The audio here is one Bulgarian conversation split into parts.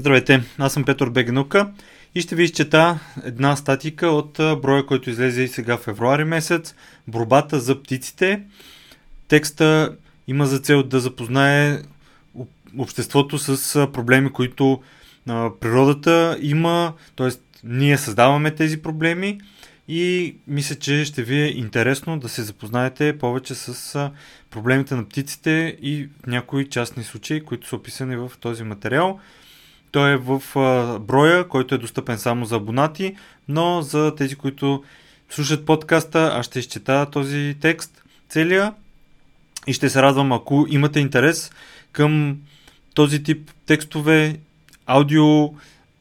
Здравейте, аз съм Петър Бегнука и ще ви изчета една статика от броя, който излезе и сега в февруари месец. Борбата за птиците. Текста има за цел да запознае обществото с проблеми, които природата има, т.е. ние създаваме тези проблеми и мисля, че ще ви е интересно да се запознаете повече с проблемите на птиците и някои частни случаи, които са описани в този материал. Той е в броя, който е достъпен само за абонати, но за тези, които слушат подкаста, аз ще изчета този текст целия. И ще се радвам, ако имате интерес към този тип текстове, аудио,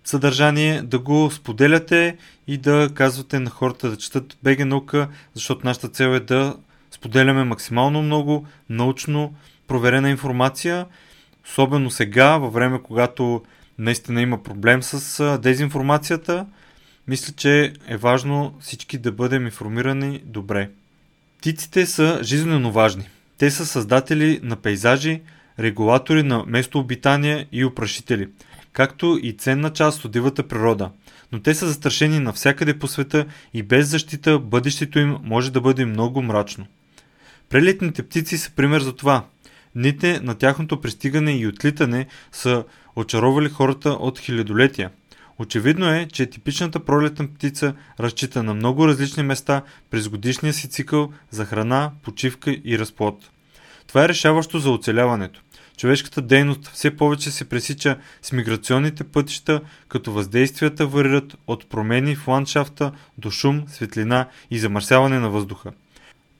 съдържание, да го споделяте и да казвате на хората да четат БГ наука, защото нашата цел е да споделяме максимално много научно проверена информация, особено сега, във време, когато наистина има проблем с дезинформацията, мисля, че е важно всички да бъдем информирани добре. Птиците са жизненно важни. Те са създатели на пейзажи, регулатори на местообитания и опрашители, както и ценна част от дивата природа. Но те са застрашени навсякъде по света и без защита бъдещето им може да бъде много мрачно. Прелетните птици са пример за това. Дните на тяхното пристигане и отлитане са очаровали хората от хилядолетия. Очевидно е, че типичната пролетна птица разчита на много различни места през годишния си цикъл за храна, почивка и разплод. Това е решаващо за оцеляването. Човешката дейност все повече се пресича с миграционните пътища, като въздействията варират от промени в ландшафта до шум, светлина и замърсяване на въздуха.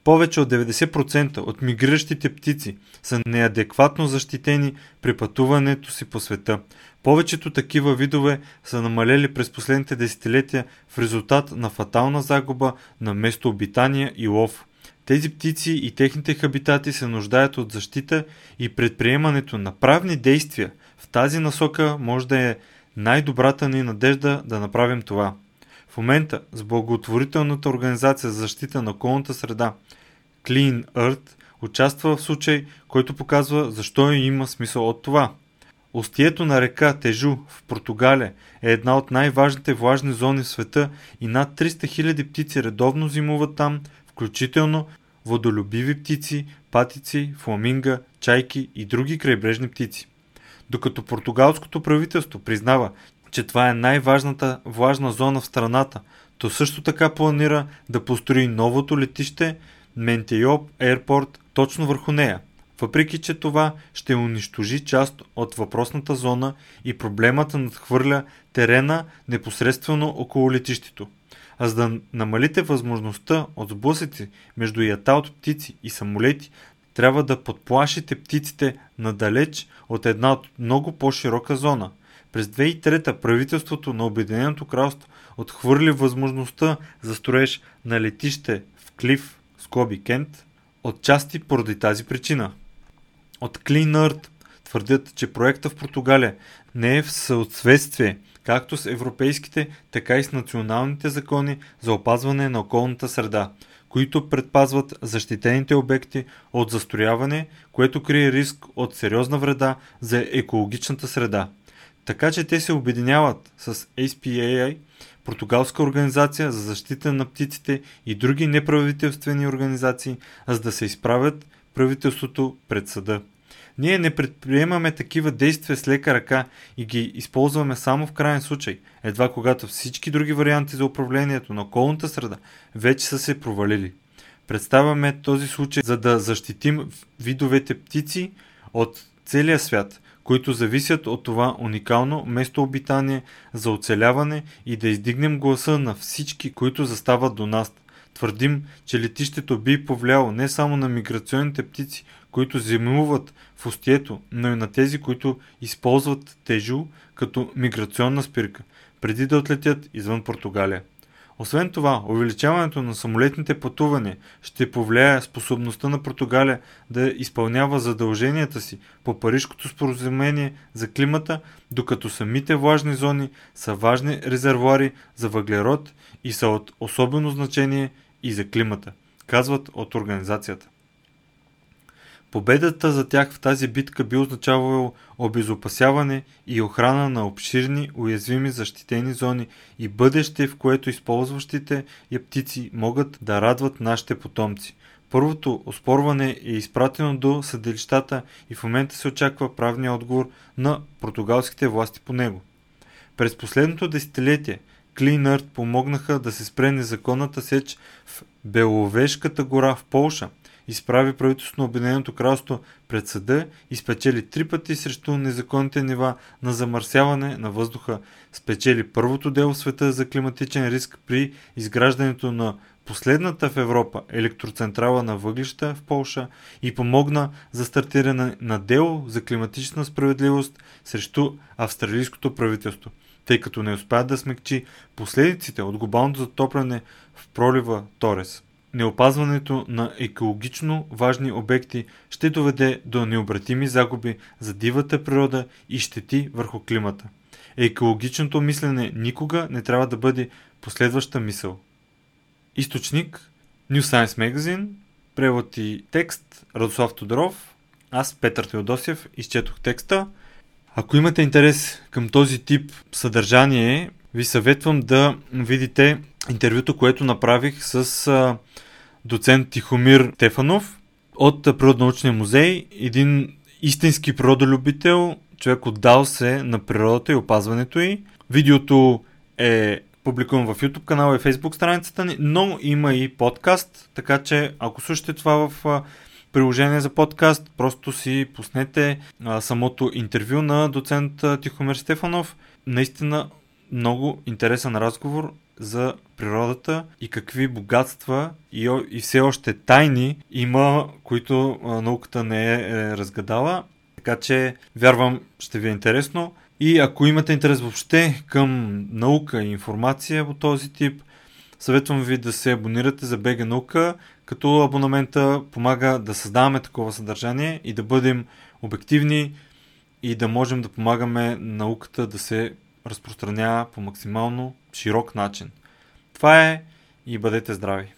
Повече от 90% от мигриращите птици са неадекватно защитени при пътуването си по света. Повечето такива видове са намалели през последните десетилетия в резултат на фатална загуба на местообитания и лов. Тези птици и техните хабитати се нуждаят от защита и предприемането на правни действия в тази насока може да е най-добрата ни надежда да направим това. В момента с благотворителната организация за защита на околната среда Clean Earth участва в случай, който показва защо има смисъл от това. Остието на река Тежу в Португалия е една от най-важните влажни зони в света и над 300 000 птици редовно зимуват там, включително водолюбиви птици, патици, фламинга, чайки и други крайбрежни птици. Докато португалското правителство признава, че това е най-важната влажна зона в страната, то също така планира да построи новото летище Ментейоп Airport точно върху нея. Въпреки, че това ще унищожи част от въпросната зона и проблемата надхвърля терена непосредствено около летището. А за да намалите възможността от сблъсъци между ята от птици и самолети, трябва да подплашите птиците надалеч от една от много по-широка зона. През 2003 правителството на Обединеното кралство отхвърли възможността за строеж на летище в Клиф скоби Кент, отчасти поради тази причина. От Clean Earth твърдят, че проекта в Португалия не е в съответствие както с европейските, така и с националните закони за опазване на околната среда, които предпазват защитените обекти от застрояване, което крие риск от сериозна вреда за екологичната среда. Така че те се обединяват с ASPAI португалска организация за защита на птиците и други неправителствени организации, за да се изправят правителството пред съда. Ние не предприемаме такива действия с лека ръка и ги използваме само в крайен случай, едва когато всички други варианти за управлението на околната среда вече са се провалили. Представяме този случай за да защитим видовете птици от целия свят – които зависят от това уникално местообитание за оцеляване и да издигнем гласа на всички, които застават до нас. Твърдим, че летището би повлияло не само на миграционните птици, които зимуват в устието, но и на тези, които използват тежу като миграционна спирка, преди да отлетят извън Португалия. Освен това, увеличаването на самолетните пътувания ще повлияе способността на Португалия да изпълнява задълженията си по Парижкото споразумение за климата, докато самите влажни зони са важни резервуари за въглерод и са от особено значение и за климата, казват от организацията. Победата за тях в тази битка би означавало обезопасяване и охрана на обширни, уязвими защитени зони и бъдеще, в което използващите я птици могат да радват нашите потомци. Първото оспорване е изпратено до съдилищата и в момента се очаква правния отговор на португалските власти по него. През последното десетилетие Earth помогнаха да се спре незаконната сеч в Беловешката гора в Полша, изправи правителството на Обединеното кралство пред съда и спечели три пъти срещу незаконните нива на замърсяване на въздуха. Спечели първото дело в света за климатичен риск при изграждането на последната в Европа електроцентрала на въглища в Полша и помогна за стартиране на дело за климатична справедливост срещу австралийското правителство, тъй като не успя да смекчи последиците от глобалното затопляне в пролива Торес. Неопазването на екологично важни обекти ще доведе до необратими загуби за дивата природа и щети върху климата. Екологичното мислене никога не трябва да бъде последваща мисъл. Източник New Science Magazine, превод и текст Радослав Тодоров, аз Петър Теодосев изчетох текста. Ако имате интерес към този тип съдържание, ви съветвам да видите интервюто, което направих с доцент Тихомир Тефанов от Природнаучния музей, един истински природолюбител, човек отдал се на природата и опазването й. Видеото е публикувам в YouTube канала и Facebook страницата ни, но има и подкаст, така че ако слушате това в приложение за подкаст, просто си пуснете самото интервю на доцент Тихомир Стефанов. Наистина много интересен разговор за природата и какви богатства и, и все още тайни има, които а, науката не е, е разгадала. Така че вярвам ще ви е интересно. И ако имате интерес въобще към наука и информация по този тип, съветвам ви да се абонирате за БГ Наука, като абонамента помага да създаваме такова съдържание и да бъдем обективни и да можем да помагаме науката да се разпространява по максимално широк начин. Това е и бъдете здрави!